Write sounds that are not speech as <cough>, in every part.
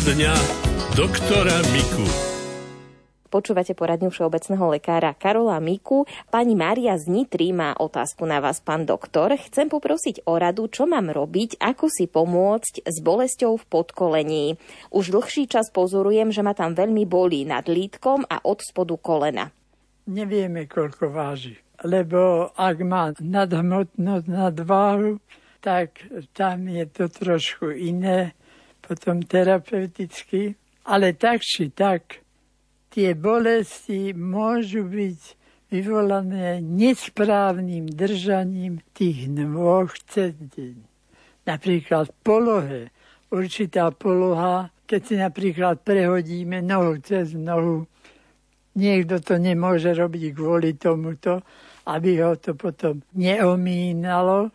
dňa doktora Miku. Počúvate poradňu všeobecného lekára Karola Miku. Pani Mária z Nitry má otázku na vás, pán doktor. Chcem poprosiť o radu, čo mám robiť, ako si pomôcť s bolesťou v podkolení. Už dlhší čas pozorujem, že ma tam veľmi bolí nad lítkom a od spodu kolena. Nevieme, koľko váži, lebo ak má nadhmotnosť, nadváhu, tak tam je to trošku iné, potom terapeuticky, ale tak či tak tie bolesti môžu byť vyvolané nesprávnym držaním tých nôh cez deň. Napríklad polohe. Určitá poloha, keď si napríklad prehodíme nohu cez nohu, niekto to nemôže robiť kvôli tomuto, aby ho to potom neomínalo.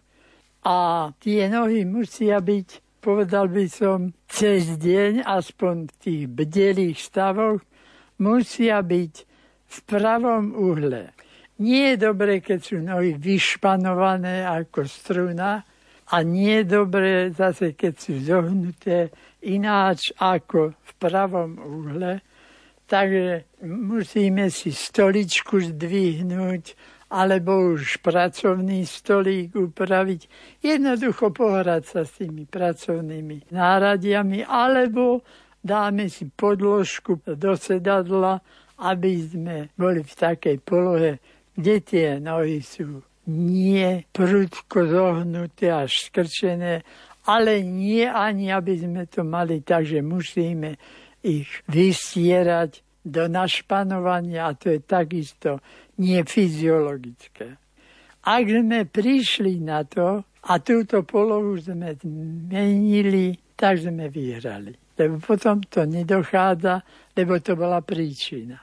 A tie nohy musia byť, povedal by som, cez deň, aspoň v tých bdelých stavoch, musia byť v pravom uhle. Nie je dobre, keď sú nohy vyšpanované ako struna a nie je dobre zase, keď sú zohnuté ináč ako v pravom uhle. Takže musíme si stoličku zdvihnúť alebo už pracovný stolík upraviť. Jednoducho pohrať sa s tými pracovnými náradiami alebo dáme si podložku do sedadla, aby sme boli v takej polohe, kde tie nohy sú nie prudko zohnuté až skrčené, ale nie ani, aby sme to mali tak, že musíme ich vystierať do našpanovania a to je takisto nie fyziologické. Ak sme prišli na to a túto polohu sme zmenili, tak sme vyhrali lebo potom to nedochádza, lebo to bola príčina.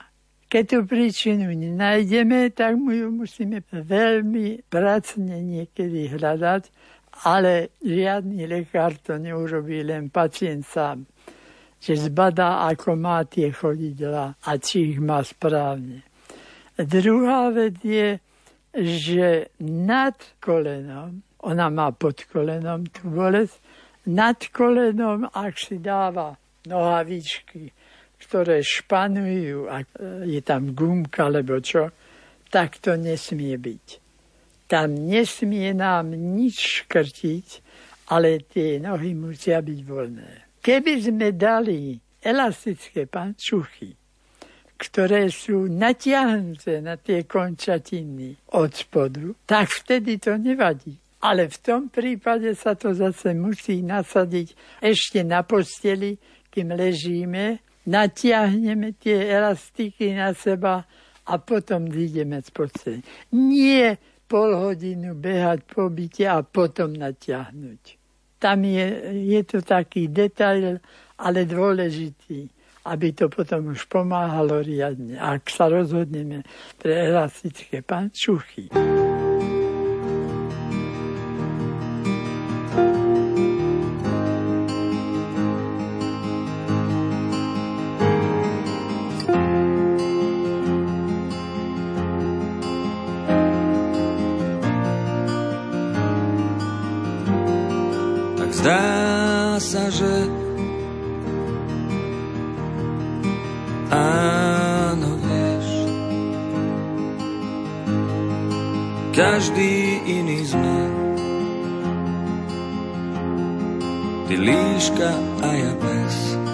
Keď tú príčinu nenájdeme, tak mu ju musíme veľmi pracne niekedy hľadať, ale žiadny lekár to neurobí, len pacient sám. Že zbadá, ako má tie chodidla a či ich má správne. Druhá vec je, že nad kolenom, ona má pod kolenom tú bolesť, nad kolenom, ak si dáva nohavičky, ktoré španujú, ak je tam gumka alebo čo, tak to nesmie byť. Tam nesmie nám nič škrtiť, ale tie nohy musia byť voľné. Keby sme dali elastické pančuchy, ktoré sú natiahnuté na tie končatiny od spodu, tak vtedy to nevadí. Ale v tom prípade sa to zase musí nasadiť ešte na posteli, kým ležíme, natiahneme tie elastiky na seba a potom ideme z posteli. Nie pol hodinu behať po byte a potom natiahnuť. Tam je, je to taký detail, ale dôležitý, aby to potom už pomáhalo riadne, ak sa rozhodneme pre elastické pančuchy. Zdá sa, že áno, vieš, každý iný sme. Ty líška a ja bez.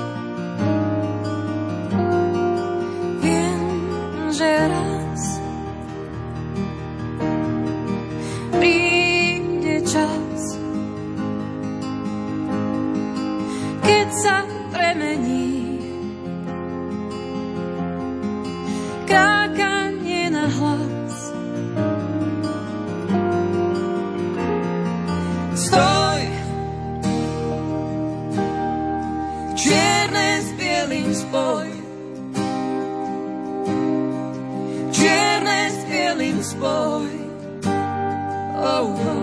ho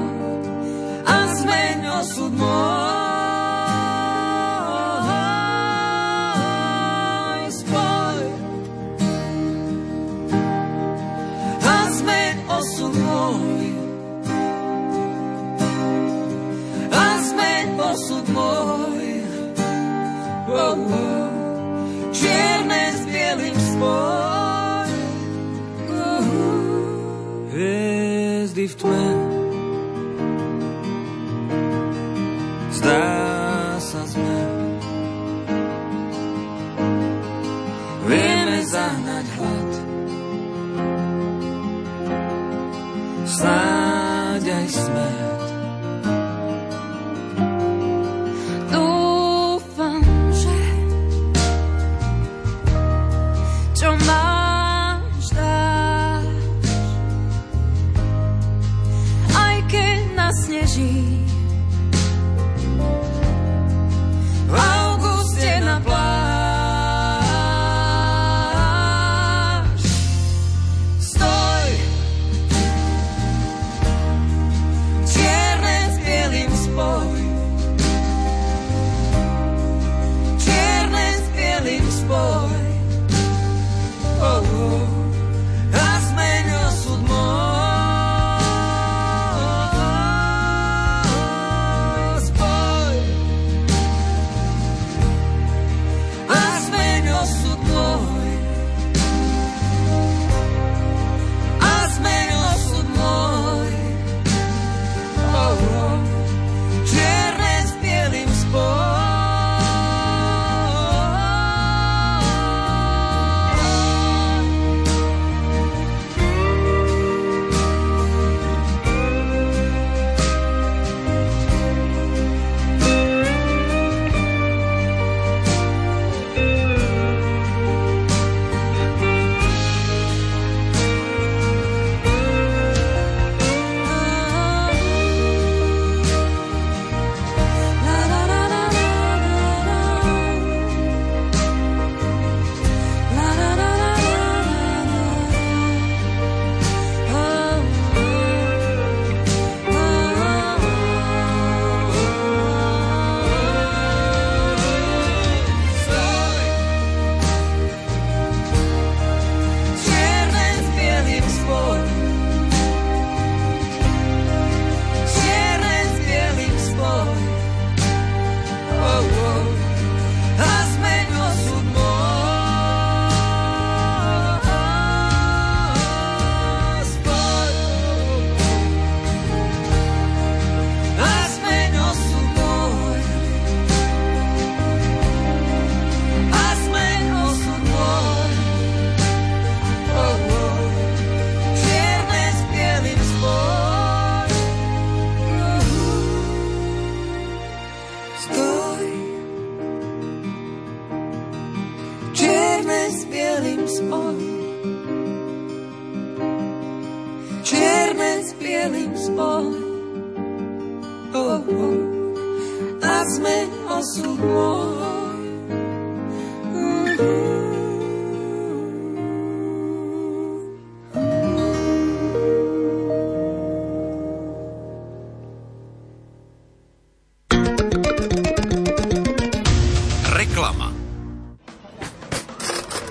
a zmeň osud môj. Spoj a zmeň osud môj. A zmeň osud môj. Wow, wow. Čierne s bielým spoj. Hviezdy v tme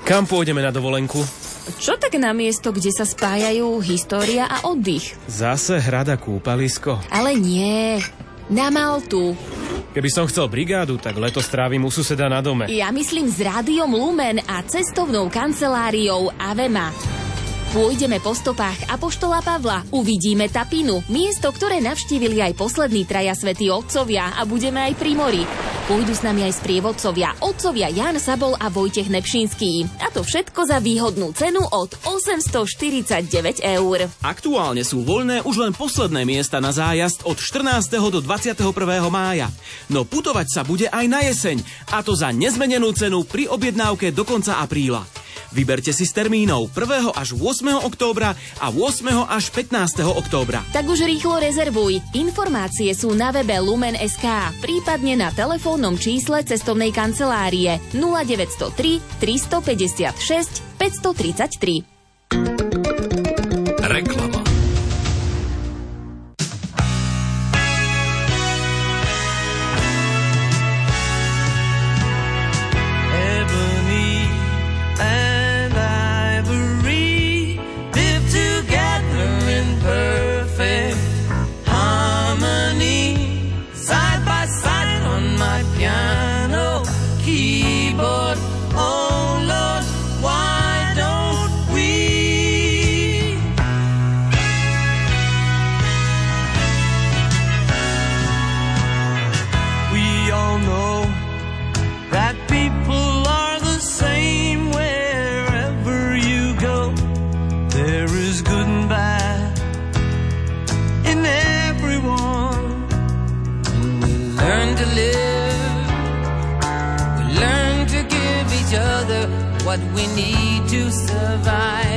Kam pôjdeme na dovolenku? Čo tak na miesto, kde sa spájajú história a oddych? Zase hrada kúpalisko. Ale nie, na Maltu. Keby som chcel brigádu, tak leto strávim u suseda na dome. Ja myslím s rádiom Lumen a cestovnou kanceláriou Avema. Pôjdeme po stopách Apoštola Pavla, uvidíme Tapinu, miesto, ktoré navštívili aj poslední traja svätí otcovia a budeme aj pri mori. Pôjdu s nami aj sprievodcovia, otcovia Jan Sabol a Vojtech Nepšinský. A to všetko za výhodnú cenu od 849 eur. Aktuálne sú voľné už len posledné miesta na zájazd od 14. do 21. mája. No putovať sa bude aj na jeseň, a to za nezmenenú cenu pri objednávke do konca apríla. Vyberte si z termínov 1. až 8. októbra a 8. až 15. októbra. Tak už rýchlo rezervuj. Informácie sú na webe Lumen.sk, prípadne na telefónnom čísle cestovnej kancelárie 0903 356 533. There is good and bad in everyone. And we learn to live, we learn to give each other what we need to survive.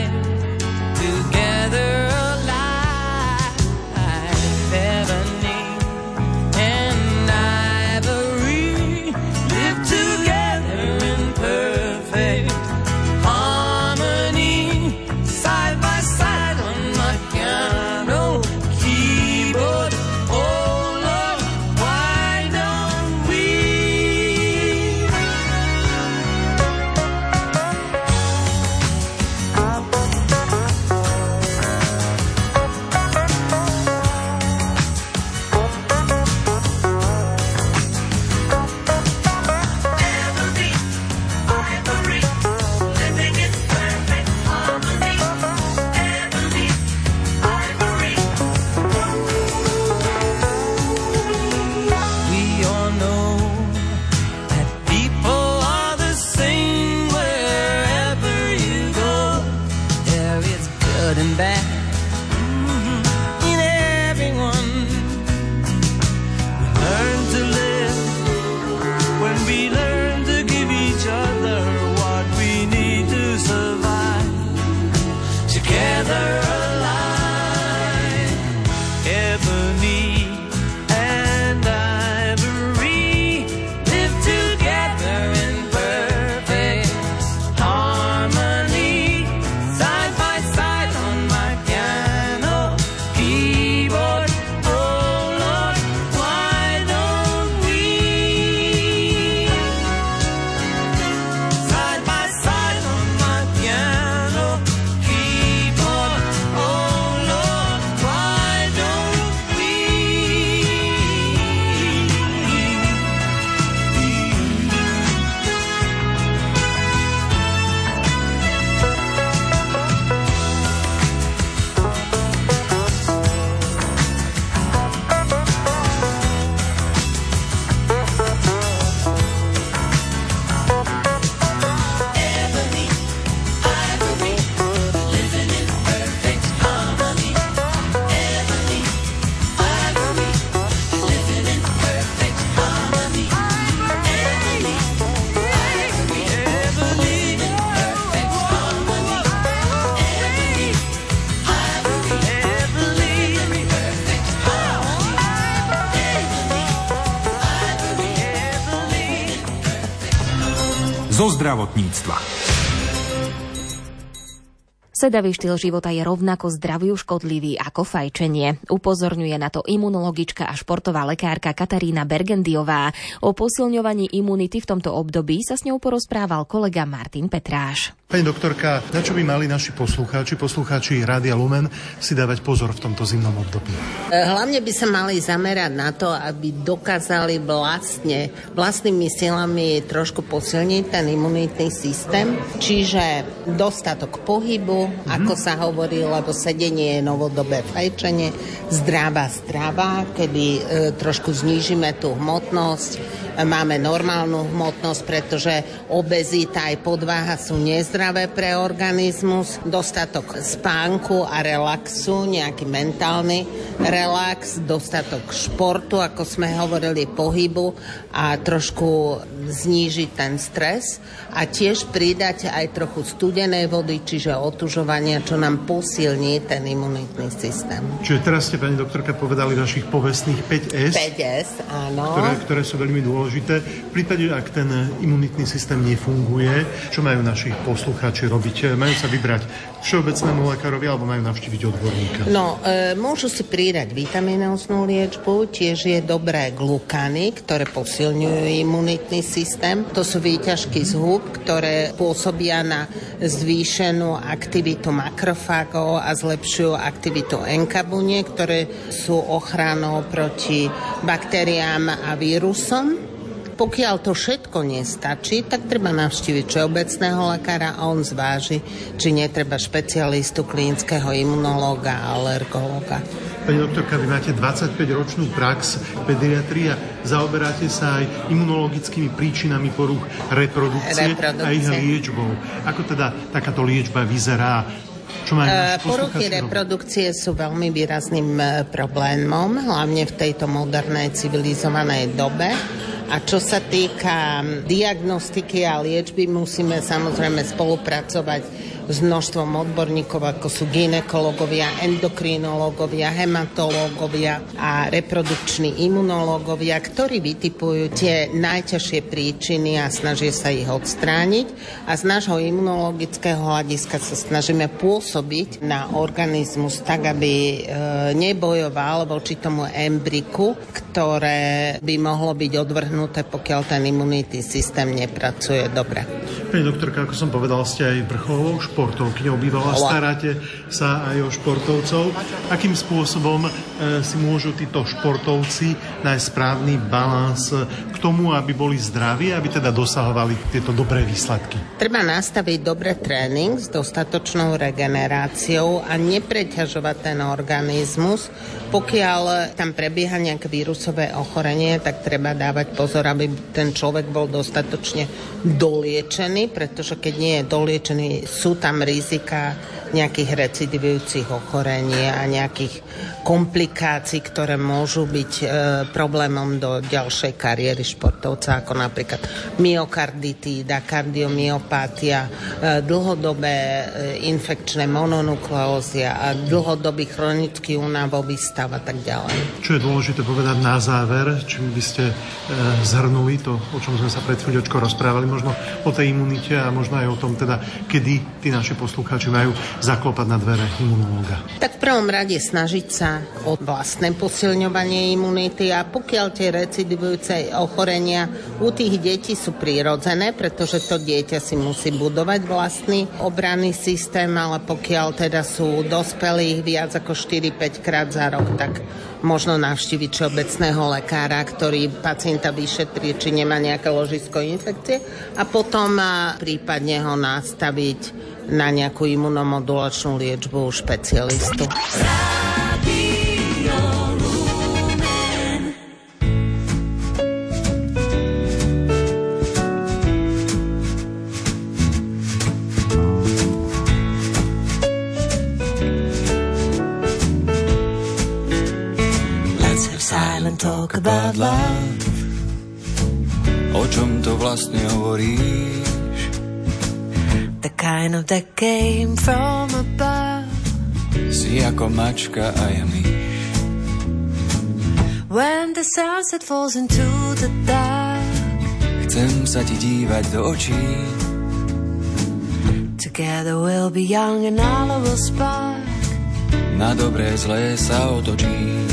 Zo zdravotníctva. Sedavý štýl života je rovnako zdraviu škodlivý ako fajčenie. Upozorňuje na to imunologička a športová lekárka Katarína Bergendiová. O posilňovaní imunity v tomto období sa s ňou porozprával kolega Martin Petráš. Pani doktorka, na čo by mali naši poslucháči, poslucháči Rádia Lumen si dávať pozor v tomto zimnom období? Hlavne by sa mali zamerať na to, aby dokázali vlastne vlastnými silami trošku posilniť ten imunitný systém, čiže dostatok pohybu, mm-hmm. ako sa hovorí, lebo sedenie je novodobé fajčenie, zdravá strava, kedy e, trošku znížime tú hmotnosť, máme normálnu hmotnosť, pretože obezita aj podváha sú nezdravé pre organizmus, dostatok spánku a relaxu, nejaký mentálny relax, dostatok športu, ako sme hovorili, pohybu a trošku znížiť ten stres a tiež pridať aj trochu studenej vody, čiže otužovania, čo nám posilní ten imunitný systém. Čiže teraz ste, pani doktorka, povedali našich povestných 5S, 5S, áno. ktoré, ktoré sú veľmi dôležité. V prípade, ak ten imunitný systém nefunguje, čo majú naši poslucháči robiť? Majú sa vybrať všeobecnému lekárovi alebo majú navštíviť odborníka? No, e, môžu si pridať vitamínovú liečbu, tiež je dobré glukany, ktoré posilňujú imunitný systém. To sú výťažky z húb, ktoré pôsobia na zvýšenú aktivitu makrofágov a zlepšujú aktivitu enkabunie, ktoré sú ochranou proti baktériám a vírusom. Pokiaľ to všetko nestačí, tak treba navštíviť všeobecného lekára a on zváži, či netreba špecialistu, klinického imunológa a alergológa. Pani doktorka, vy máte 25-ročnú prax pediatria. Zaoberáte sa aj imunologickými príčinami poruch reprodukcie, Reprodukcie. a ich liečbou. Ako teda takáto liečba vyzerá? Čo majú E, Poruchy reprodukcie sú veľmi výrazným e, problémom, hlavne v tejto modernej civilizovanej dobe. A čo sa týka diagnostiky a liečby, musíme samozrejme spolupracovať s množstvom odborníkov, ako sú ginekológovia, endokrinológovia, hematológovia a reprodukční imunológovia, ktorí vytipujú tie najťažšie príčiny a snažia sa ich odstrániť. A z nášho imunologického hľadiska sa snažíme pôsobiť na organizmus tak, aby e, nebojoval voči tomu embriku, ktoré by mohlo byť odvrhnuté, pokiaľ ten imunitný systém nepracuje dobre. Pani doktorka, ako som povedal, ste aj vrcholovou športovkyňou, bývala Hola. staráte sa aj o športovcov. Akým spôsobom e, si môžu títo športovci nájsť správny balans tomu, aby boli zdraví, aby teda dosahovali tieto dobré výsledky? Treba nastaviť dobre tréning s dostatočnou regeneráciou a nepreťažovať ten organizmus. Pokiaľ tam prebieha nejaké vírusové ochorenie, tak treba dávať pozor, aby ten človek bol dostatočne doliečený, pretože keď nie je doliečený, sú tam rizika nejakých recidivujúcich ochorení a nejakých komplikácií, ktoré môžu byť e, problémom do ďalšej kariéry športovca, ako napríklad myokarditída, kardiomyopatia, e, dlhodobé e, infekčné mononukleózy a dlhodobý chronický únavový stav a tak ďalej. Čo je dôležité povedať na záver, či by ste e, zhrnuli to, o čom sme sa pred chvíľočkou rozprávali, možno o tej imunite a možno aj o tom, teda, kedy tí naši poslucháči majú zaklopať na dvere imunológa. Tak v prvom rade snažiť sa o vlastné posilňovanie imunity a pokiaľ tie recidivujúce ochorenia u tých detí sú prirodzené, pretože to dieťa si musí budovať vlastný obranný systém, ale pokiaľ teda sú dospelí viac ako 4-5 krát za rok, tak možno navštíviť všeobecného lekára, ktorý pacienta vyšetrí, či nemá nejaké ložisko infekcie a potom prípadne ho nastaviť na nejakú imunomodulačnú liečbu špecialistu. Silent talk about love. O čom to vlastne hovoríš? The kind of that came from above. Si ako mačka a ja myš. When the sunset falls into the dark. Chcem sa ti dívať do očí. Together we'll be young and all will spark. Na dobré zlé sa otočí.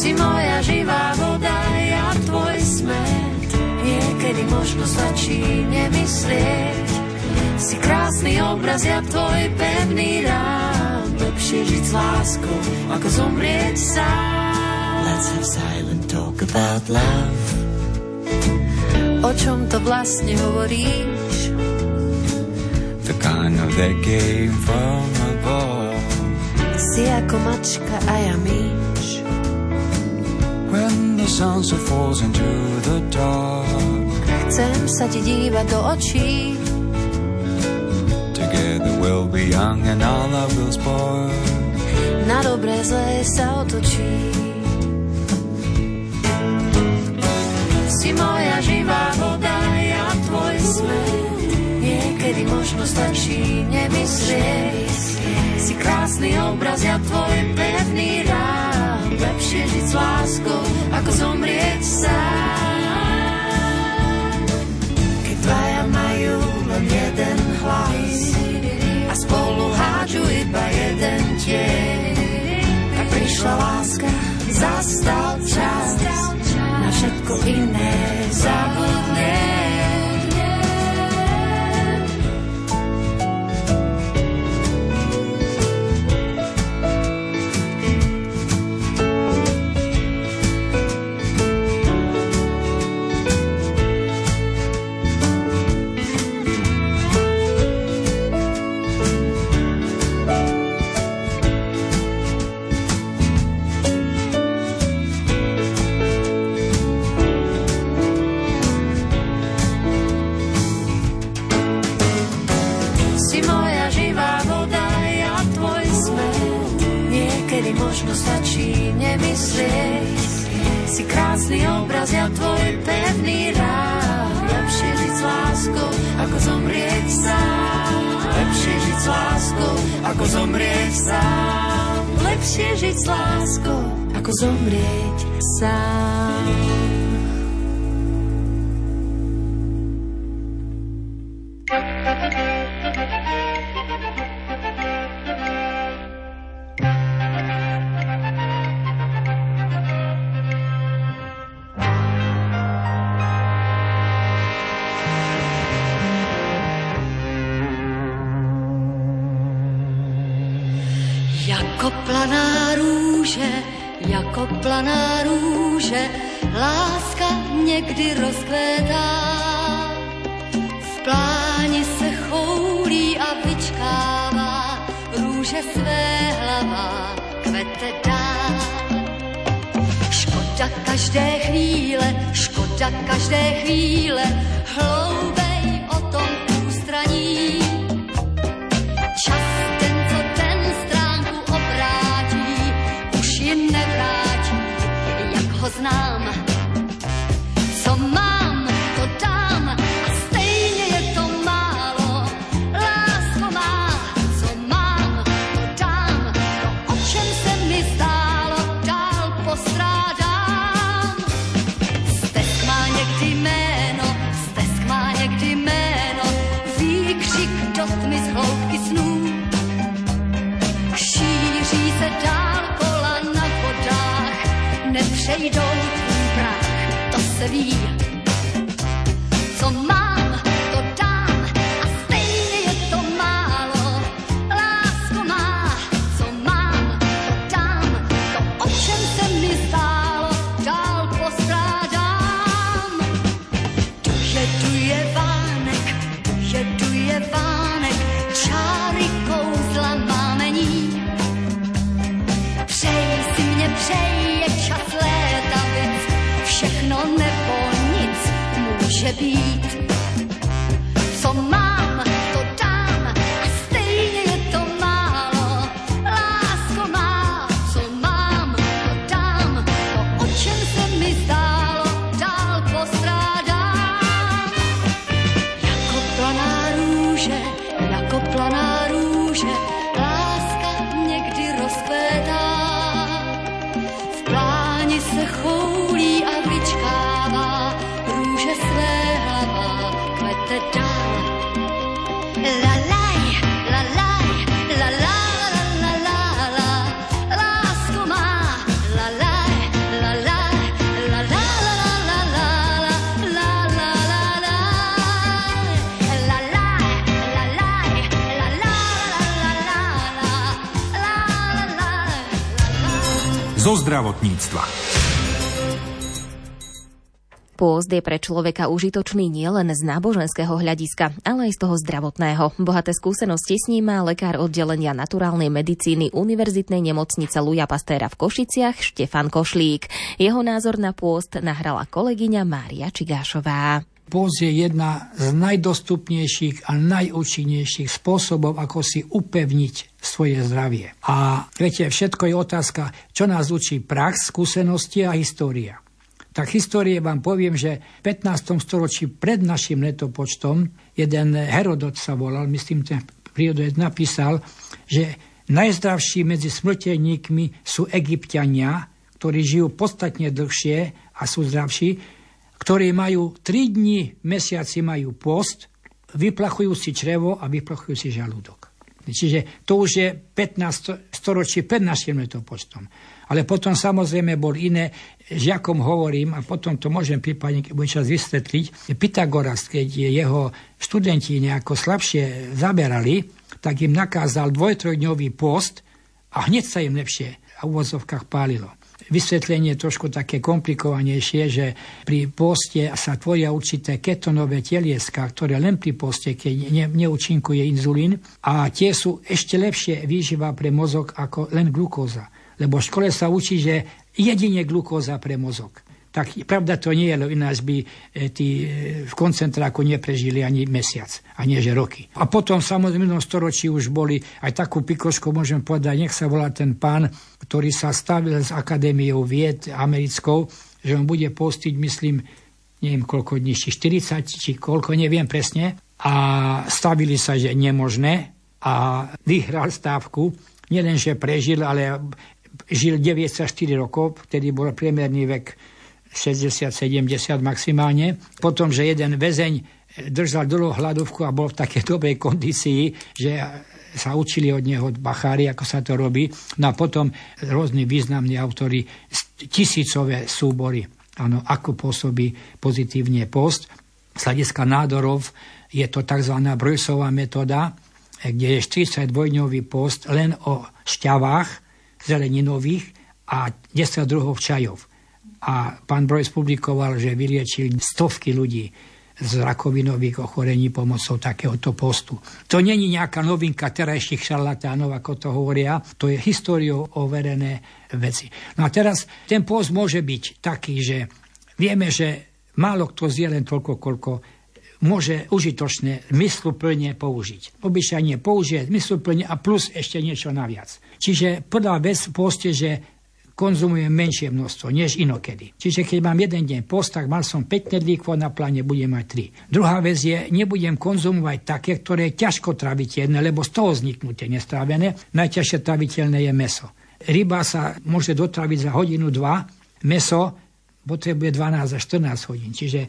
Si moja živá voda, ja tvoj smet. Niekedy možno stačí nemyslieť. Si krásny obraz, ja tvoj pevný rám. Lepšie žiť s láskou, ako zomrieť sám. Let's have silent talk about love. O čom to vlastne hovoríš? The kind of that came from above. Si ako mačka a ja myš. Sunset falls into the dark. Chcem sa ti dívať do očí. Together we'll be young and all love will spark. Na dobré zlé sa otočí. Si moja živá voda, ja tvoj smet. Niekedy možno stačí nemyslieť. Si krásny obraz, ja tvoj pevný. Lepšie žiť s láskou, ako zomrieť sám. Keď dvaja majú len jeden hlas a spolu hádžu iba jeden tieň, tak prišla láska, zastal čas na všetko iné zabudnem. byť sám. Jako planá růže, láska někdy rozkvétá. V pláni se choulí a vyčkává, růže své hlava kvete dál. Škoda každé chvíle, škoda každé chvíle, hloubej be Zo zdravotníctva. Pôst je pre človeka užitočný nielen z náboženského hľadiska, ale aj z toho zdravotného. Bohaté skúsenosti s ním má lekár oddelenia naturálnej medicíny Univerzitnej nemocnice Luja Pastéra v Košiciach Štefan Košlík. Jeho názor na pôst nahrala kolegyňa Mária Čigášová. Pôst je jedna z najdostupnejších a najúčinnejších spôsobov, ako si upevniť svoje zdravie. A viete, všetko je otázka, čo nás učí prax, skúsenosti a história. Tak histórie vám poviem, že v 15. storočí pred našim letopočtom jeden Herodot sa volal, myslím, ten prírodec napísal, že najzdravší medzi smrteľníkmi sú egyptiania, ktorí žijú podstatne dlhšie a sú zdravší, ktorí majú 3 dní v mesiaci majú post, vyplachujú si črevo a vyplachujú si žalúdok. Čiže to už je 15 storočí pred našim letopočtom. Ale potom samozrejme bol iné, žiakom hovorím, a potom to môžem prípadne, keď bude čas vysvetliť, Pythagoras, keď jeho študenti nejako slabšie zaberali, tak im nakázal dvojtrojdňový post a hneď sa im lepšie a v úvozovkách pálilo. Vysvetlenie trošku také komplikovanejšie, že pri poste sa tvoria určité ketonové telieska, ktoré len pri poste, keď ne, neúčinkuje inzulín a tie sú ešte lepšie výživa pre mozog ako len glukóza. Lebo v škole sa učí, že jedine glukóza pre mozog. Tak pravda to nie je, lebo ináč by e, tí e, v koncentráku neprežili ani mesiac, a nie že roky. A potom samozrejme v storočí už boli, aj takú pikošku môžem povedať, nech sa volá ten pán, ktorý sa stavil s Akadémiou vied americkou, že on bude postiť, myslím, neviem koľko dní, či 40, či koľko, neviem presne. A stavili sa, že nemožné a vyhral stávku. Nielen, že prežil, ale žil 94 rokov, vtedy bol priemerný vek 60-70 maximálne. Potom, že jeden väzeň držal dlho hladovku a bol v takej <laughs> dobrej kondícii, že sa učili od neho bachári, ako sa to robí. No a potom rôzni významní autory, tisícové súbory, áno, ako pôsobí pozitívne post. Z hľadiska nádorov je to tzv. Brojsová metóda, kde je 42-dňový post len o šťavách zeleninových a 10 druhov čajov a pán Brojs publikoval, že vyliečil stovky ľudí z rakovinových ochorení pomocou takéhoto postu. To není nejaká novinka terajších šarlatánov, ako to hovoria, to je históriou overené veci. No a teraz ten post môže byť taký, že vieme, že málo kto zje len toľko, koľko môže užitočne, mysluplne použiť. Obyčajne použije mysluplne a plus ešte niečo naviac. Čiže prvá vec poste, že konzumujem menšie množstvo než inokedy. Čiže keď mám jeden deň post, tak mal som 5 knedlíkov, na pláne budem mať 3. Druhá vec je, nebudem konzumovať také, ktoré je ťažko traviteľné, lebo z toho vzniknú tie nestrávené. Najťažšie traviteľné je meso. Ryba sa môže dotraviť za hodinu, dva, meso potrebuje 12 až 14 hodín. Čiže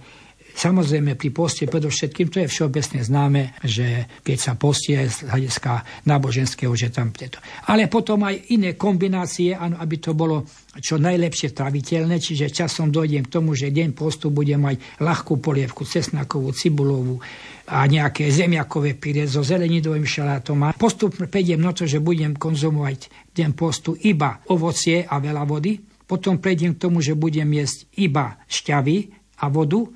Samozrejme pri poste predovšetkým, to je všeobecne známe, že keď sa postie z hľadiska náboženského, že tam tieto. Ale potom aj iné kombinácie, aby to bolo čo najlepšie traviteľné, čiže časom dojdem k tomu, že deň postu bude mať ľahkú polievku, cesnakovú, cibulovú a nejaké zemiakové pyre so zelenidovým šalátom. A postupne prejdem na to, že budem konzumovať deň postu iba ovocie a veľa vody. Potom prejdem k tomu, že budem jesť iba šťavy a vodu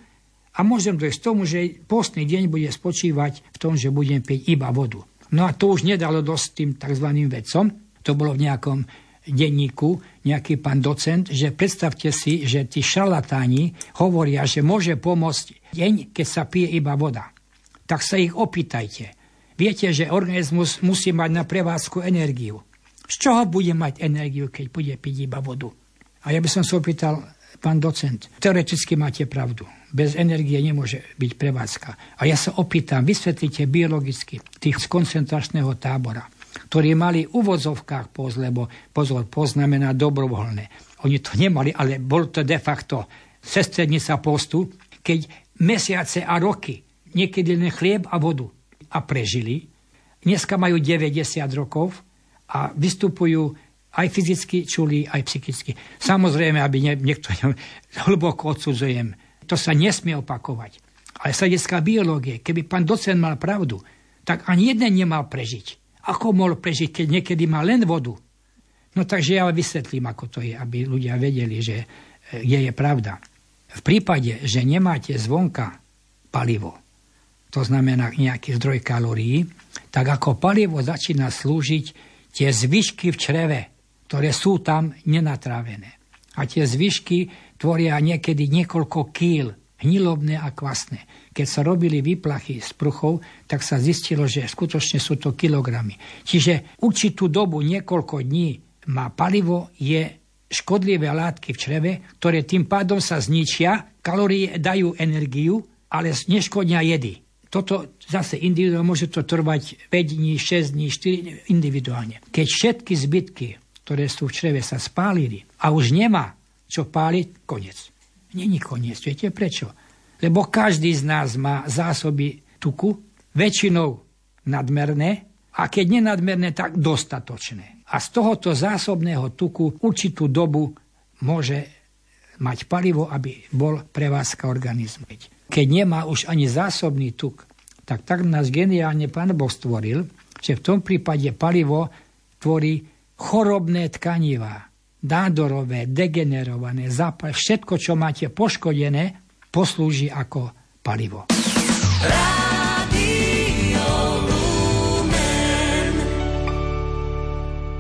a môžem dojsť tomu, že postný deň bude spočívať v tom, že budem piť iba vodu. No a to už nedalo dosť tým tzv. vedcom. To bolo v nejakom denníku nejaký pán docent, že predstavte si, že tí šarlatáni hovoria, že môže pomôcť deň, keď sa pije iba voda. Tak sa ich opýtajte. Viete, že organizmus musí mať na prevádzku energiu. Z čoho bude mať energiu, keď bude piť iba vodu? A ja by som sa opýtal, pán docent, teoreticky máte pravdu bez energie nemôže byť prevádzka. A ja sa opýtam, vysvetlite biologicky tých z koncentračného tábora, ktorí mali v uvozovkách poz, lebo pozor, poznamená dobrovoľné. Oni to nemali, ale bol to de facto sestrednica postu, keď mesiace a roky niekedy len chlieb a vodu a prežili. Dneska majú 90 rokov a vystupujú aj fyzicky čuli, aj psychicky. Samozrejme, aby niekto <laughs> hlboko odsudzujem to sa nesmie opakovať. Ale z hľadiska biológie, keby pán docent mal pravdu, tak ani jeden nemal prežiť. Ako mohol prežiť, keď niekedy má len vodu? No takže ja vysvetlím, ako to je, aby ľudia vedeli, že je, je pravda. V prípade, že nemáte zvonka palivo, to znamená nejaký zdroj kalórií, tak ako palivo začína slúžiť tie zvyšky v čreve, ktoré sú tam nenatrávené. A tie zvyšky tvoria niekedy niekoľko kýl, hnilobné a kvasné. Keď sa robili výplachy z pruchov, tak sa zistilo, že skutočne sú to kilogramy. Čiže určitú dobu, niekoľko dní, má palivo, je škodlivé látky v čreve, ktoré tým pádom sa zničia, kalórie dajú energiu, ale neškodnia jedy. Toto zase individuálne môže to trvať 5 dní, 6 dní, 4 individuálne. Keď všetky zbytky, ktoré sú v čreve, sa spálili a už nemá čo páliť, koniec. Není koniec. Viete prečo? Lebo každý z nás má zásoby tuku, väčšinou nadmerné, a keď nenadmerné, tak dostatočné. A z tohoto zásobného tuku určitú dobu môže mať palivo, aby bol prevázka organizmu. Keď nemá už ani zásobný tuk, tak tak nás geniálne Pán Boh stvoril, že v tom prípade palivo tvorí chorobné tkanivá nádorové, degenerované, zápal, všetko, čo máte poškodené, poslúži ako palivo. Rádio